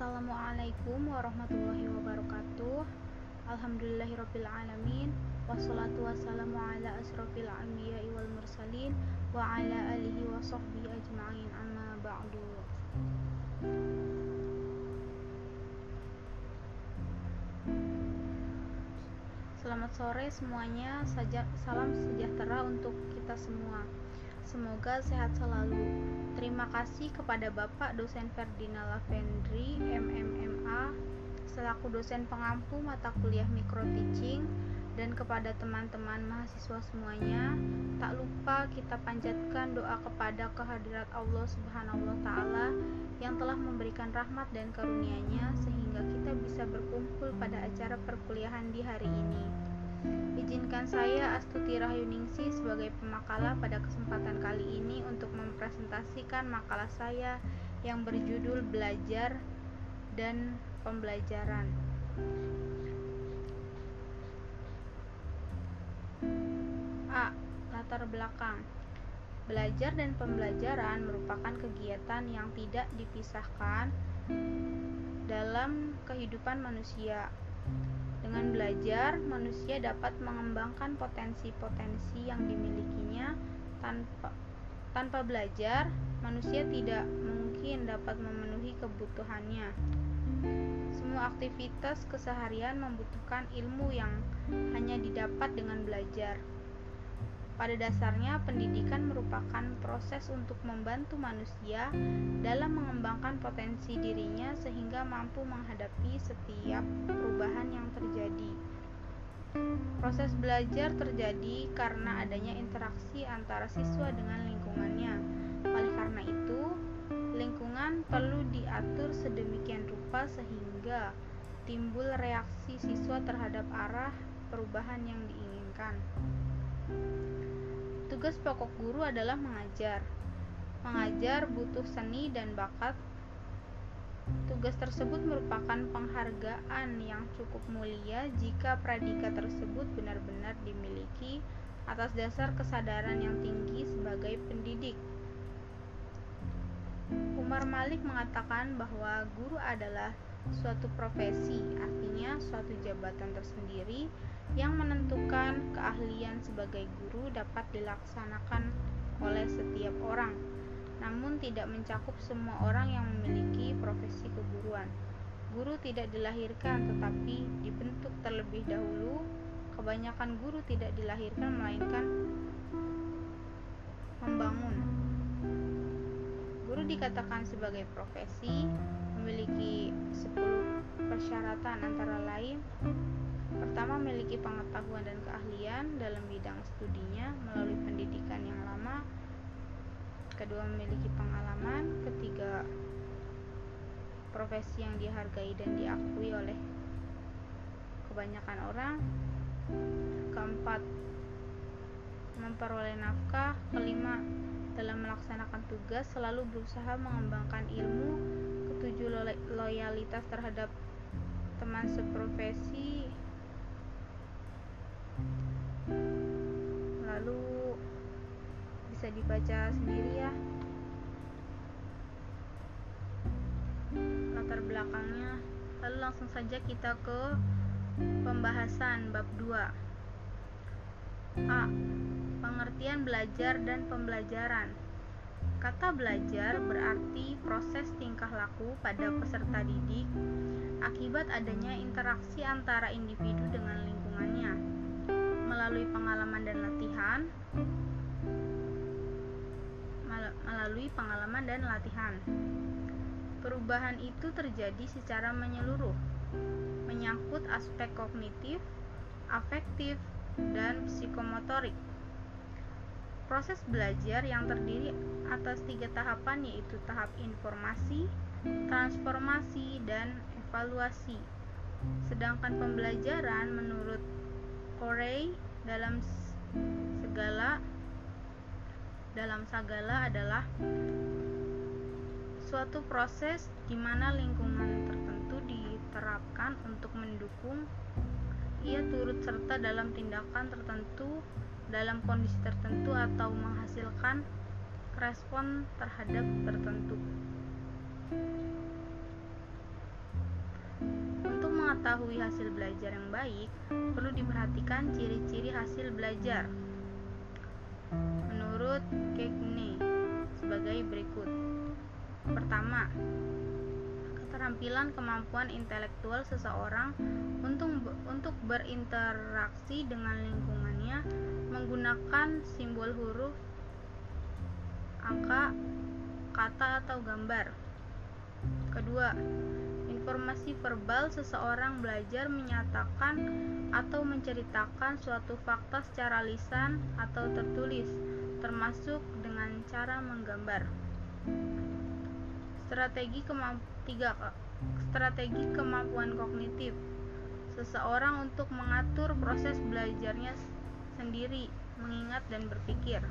Assalamualaikum warahmatullahi wabarakatuh. Alhamdulillahirrabbilalamin Wassalatu wassalamu ala asrafil anbiya wal mursalin Wa ala alihi wa sahbihi ajma'in. Amma ba'du. Selamat sore semuanya. Salam sejahtera untuk kita semua Semoga sehat selalu Terima kasih kepada Bapak dosen Ferdinand Lavendri, MMMA, selaku dosen pengampu mata kuliah micro teaching dan kepada teman-teman mahasiswa semuanya. Tak lupa kita panjatkan doa kepada kehadirat Allah Subhanahu wa taala yang telah memberikan rahmat dan karunia-Nya sehingga kita bisa berkumpul pada acara perkuliahan di hari ini. Izinkan saya Astuti Rahyuningsi sebagai pemakalah pada kesempatan kali ini untuk mempresentasikan makalah saya yang berjudul Belajar dan Pembelajaran. A. Latar belakang Belajar dan pembelajaran merupakan kegiatan yang tidak dipisahkan dalam kehidupan manusia dengan belajar, manusia dapat mengembangkan potensi-potensi yang dimilikinya tanpa tanpa belajar, manusia tidak mungkin dapat memenuhi kebutuhannya. Semua aktivitas keseharian membutuhkan ilmu yang hanya didapat dengan belajar. Pada dasarnya, pendidikan merupakan proses untuk membantu manusia dalam mengembangkan potensi dirinya sehingga mampu menghadapi setiap perubahan yang terjadi. Proses belajar terjadi karena adanya interaksi antara siswa dengan lingkungannya. Oleh karena itu, lingkungan perlu diatur sedemikian rupa sehingga timbul reaksi siswa terhadap arah perubahan yang diinginkan. Tugas pokok guru adalah mengajar. Mengajar butuh seni dan bakat. Tugas tersebut merupakan penghargaan yang cukup mulia jika pradika tersebut benar-benar dimiliki atas dasar kesadaran yang tinggi sebagai pendidik. Umar Malik mengatakan bahwa guru adalah suatu profesi, artinya suatu jabatan tersendiri yang menentukan keahlian sebagai guru dapat dilaksanakan oleh setiap orang, namun tidak mencakup semua orang yang memiliki profesi keguruan. Guru tidak dilahirkan tetapi dibentuk terlebih dahulu. Kebanyakan guru tidak dilahirkan melainkan membangun. Guru dikatakan sebagai profesi memiliki 10 persyaratan antara lain Pertama, memiliki pengetahuan dan keahlian dalam bidang studinya melalui pendidikan yang lama. Kedua, memiliki pengalaman. Ketiga, profesi yang dihargai dan diakui oleh kebanyakan orang. Keempat, memperoleh nafkah. Kelima, dalam melaksanakan tugas selalu berusaha mengembangkan ilmu. Ketujuh, loyalitas terhadap teman seprofesi lalu bisa dibaca sendiri ya. Latar belakangnya. Lalu langsung saja kita ke pembahasan bab 2 A. Pengertian belajar dan pembelajaran. Kata belajar berarti proses tingkah laku pada peserta didik akibat adanya interaksi antara individu dengan lingkungannya melalui pengalaman dan latihan. Melalui pengalaman dan latihan. Perubahan itu terjadi secara menyeluruh menyangkut aspek kognitif afektif dan psikomotorik. Proses belajar yang terdiri atas tiga tahapan yaitu tahap informasi transformasi dan evaluasi. Sedangkan pembelajaran menurut Korei dalam segala dalam segala adalah suatu proses di mana lingkungan tertentu diterapkan untuk mendukung ia turut serta dalam tindakan tertentu dalam kondisi tertentu atau menghasilkan respon terhadap tertentu. Mengetahui hasil belajar yang baik, perlu diperhatikan ciri-ciri hasil belajar. Menurut Kegne sebagai berikut. Pertama, keterampilan kemampuan intelektual seseorang untuk untuk berinteraksi dengan lingkungannya menggunakan simbol huruf, angka, kata atau gambar. Kedua, informasi verbal seseorang belajar menyatakan atau menceritakan suatu fakta secara lisan atau tertulis, termasuk dengan cara menggambar. Strategi kemamp tiga, strategi kemampuan kognitif seseorang untuk mengatur proses belajarnya sendiri, mengingat dan berpikir.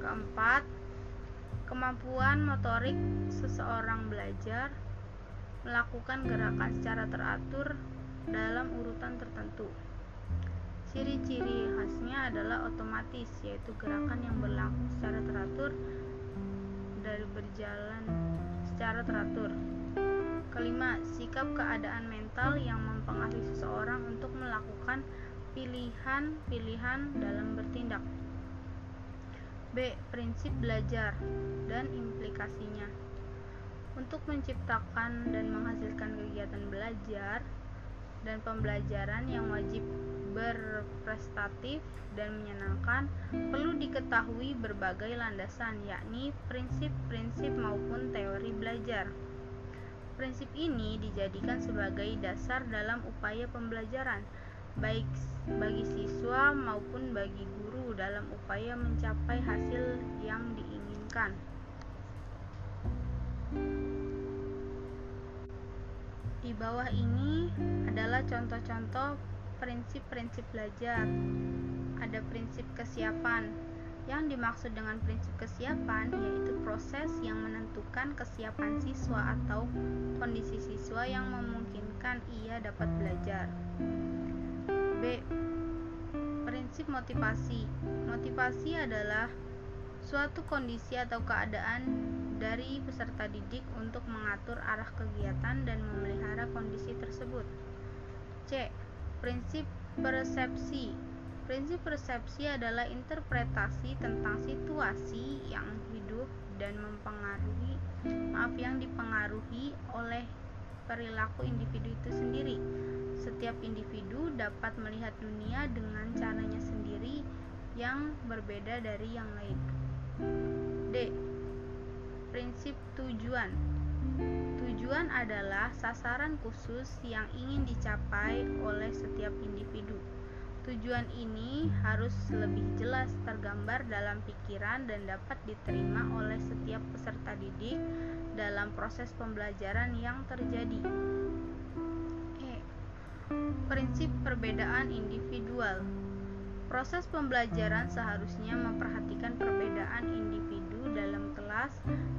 Keempat, kemampuan motorik seseorang belajar melakukan gerakan secara teratur dalam urutan tertentu. Ciri-ciri khasnya adalah otomatis, yaitu gerakan yang berlangsung secara teratur dari berjalan secara teratur. Kelima, sikap keadaan mental yang mempengaruhi seseorang untuk melakukan pilihan-pilihan dalam bertindak. B. Prinsip belajar dan implikasinya. Untuk menciptakan dan menghasilkan kegiatan belajar dan pembelajaran yang wajib berprestatif dan menyenangkan, perlu diketahui berbagai landasan, yakni prinsip-prinsip maupun teori belajar. Prinsip ini dijadikan sebagai dasar dalam upaya pembelajaran, baik bagi siswa maupun bagi guru dalam upaya mencapai hasil yang diinginkan. Di bawah ini adalah contoh-contoh prinsip-prinsip belajar. Ada prinsip kesiapan. Yang dimaksud dengan prinsip kesiapan yaitu proses yang menentukan kesiapan siswa atau kondisi siswa yang memungkinkan ia dapat belajar. B. Prinsip motivasi. Motivasi adalah suatu kondisi atau keadaan dari peserta didik untuk mengatur arah kegiatan dan memelihara kondisi tersebut. C. Prinsip persepsi. Prinsip persepsi adalah interpretasi tentang situasi yang hidup dan mempengaruhi maaf yang dipengaruhi oleh perilaku individu itu sendiri. Setiap individu dapat melihat dunia dengan caranya sendiri yang berbeda dari yang lain. D prinsip tujuan. Tujuan adalah sasaran khusus yang ingin dicapai oleh setiap individu. Tujuan ini harus lebih jelas tergambar dalam pikiran dan dapat diterima oleh setiap peserta didik dalam proses pembelajaran yang terjadi. E. Prinsip perbedaan individual. Proses pembelajaran seharusnya memperhatikan perbedaan individu dalam kelas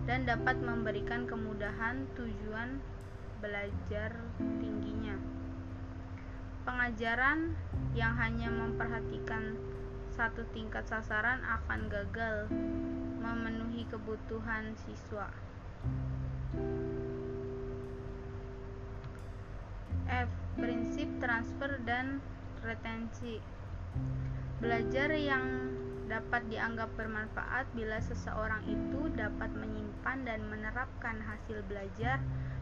dan dapat memberikan kemudahan tujuan belajar tingginya. Pengajaran yang hanya memperhatikan satu tingkat sasaran akan gagal memenuhi kebutuhan siswa. F. Prinsip transfer dan retensi. Belajar yang dapat dianggap bermanfaat bila seseorang itu dapat menyimpan dan menerapkan hasil belajar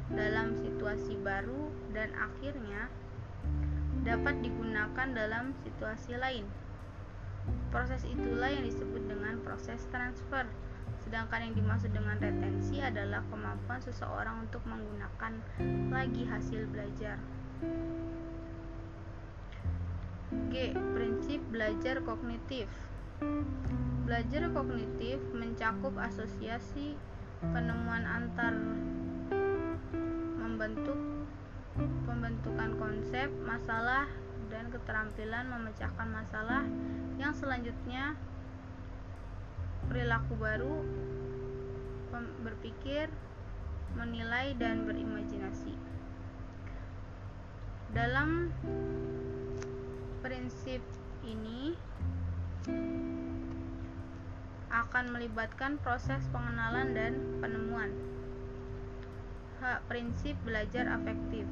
dalam situasi baru dan akhirnya dapat digunakan dalam situasi lain. Proses itulah yang disebut dengan proses transfer. Sedangkan yang dimaksud dengan retensi adalah kemampuan seseorang untuk menggunakan lagi hasil belajar. G. Prinsip belajar kognitif. Belajar kognitif mencakup asosiasi penemuan antar membentuk pembentukan konsep, masalah, dan keterampilan memecahkan masalah yang selanjutnya perilaku baru berpikir, menilai, dan berimajinasi. Dalam prinsip ini akan melibatkan proses pengenalan dan penemuan. H. Prinsip belajar afektif.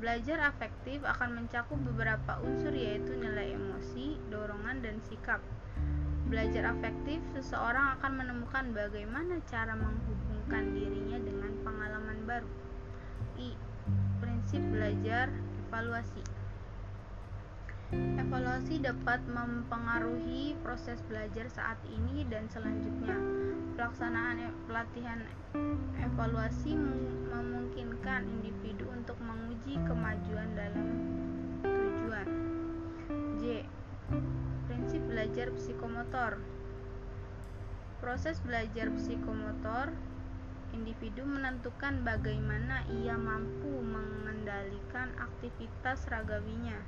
Belajar afektif akan mencakup beberapa unsur yaitu nilai emosi, dorongan, dan sikap. Belajar afektif, seseorang akan menemukan bagaimana cara menghubungkan dirinya dengan pengalaman baru. I. Prinsip belajar evaluasi. Evaluasi dapat mempengaruhi proses belajar saat ini dan selanjutnya. Pelaksanaan e, pelatihan evaluasi memungkinkan individu untuk menguji kemajuan dalam tujuan. J. Prinsip belajar psikomotor. Proses belajar psikomotor individu menentukan bagaimana ia mampu mengendalikan aktivitas ragawinya.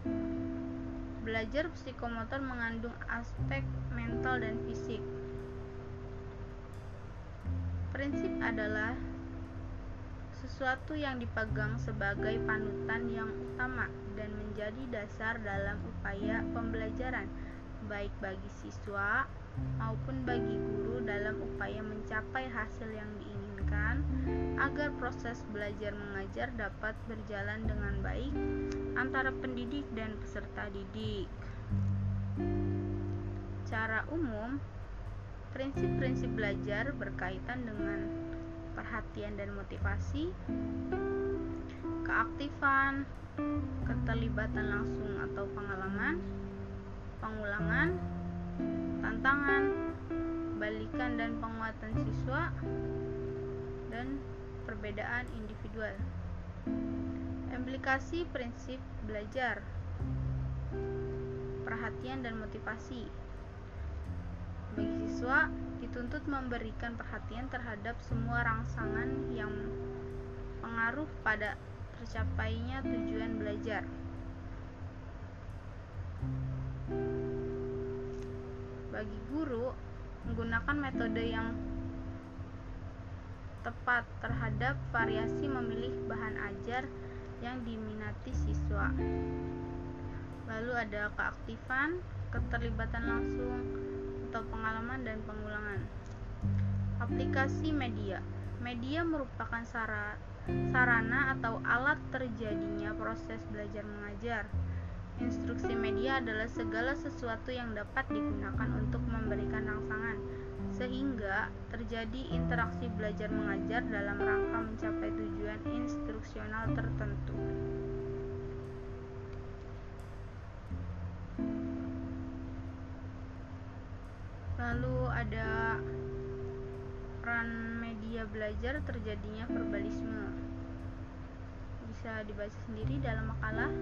Belajar psikomotor mengandung aspek mental dan fisik. Prinsip adalah sesuatu yang dipegang sebagai panutan yang utama dan menjadi dasar dalam upaya pembelajaran, baik bagi siswa maupun bagi guru dalam upaya mencapai hasil yang diinginkan agar proses belajar mengajar dapat berjalan dengan baik antara pendidik dan peserta didik. Cara umum, prinsip-prinsip belajar berkaitan dengan perhatian dan motivasi, keaktifan, keterlibatan langsung atau pengalaman, pengulangan, tantangan, balikan dan penguatan siswa, dan perbedaan individual. Implikasi prinsip belajar, perhatian dan motivasi. Bagi siswa, dituntut memberikan perhatian terhadap semua rangsangan yang pengaruh pada tercapainya tujuan belajar. Bagi guru, menggunakan metode yang tepat terhadap variasi memilih bahan ajar yang diminati siswa. Lalu ada keaktifan, keterlibatan langsung, atau pengalaman dan pengulangan. Aplikasi media. Media merupakan sarana atau alat terjadinya proses belajar mengajar. Instruksi media adalah segala sesuatu yang dapat digunakan untuk memberikan rangsangan sehingga terjadi interaksi belajar mengajar dalam rangka mencapai tujuan instruksional tertentu. Lalu ada peran media belajar terjadinya verbalisme. Bisa dibaca sendiri dalam makalah.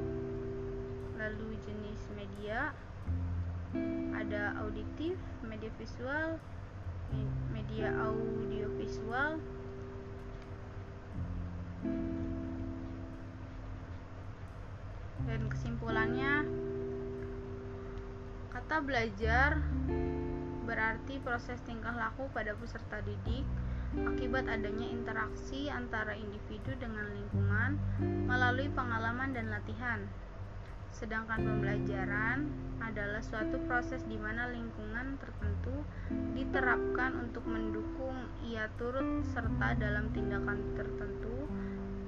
Lalu jenis media ada auditif, media visual, media audiovisual dan kesimpulannya kata belajar berarti proses tingkah laku pada peserta didik akibat adanya interaksi antara individu dengan lingkungan melalui pengalaman dan latihan. Sedangkan pembelajaran adalah suatu proses di mana lingkungan tertentu diterapkan untuk mendukung ia turut serta dalam tindakan tertentu,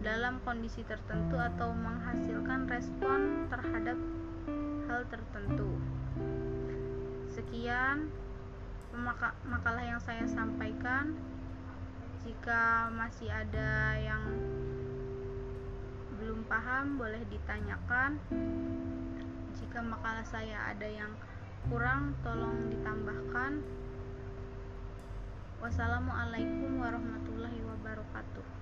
dalam kondisi tertentu atau menghasilkan respon terhadap hal tertentu. Sekian makalah yang saya sampaikan. Jika masih ada yang belum paham boleh ditanyakan. Jika makalah saya ada yang kurang tolong ditambahkan. Wassalamualaikum warahmatullahi wabarakatuh.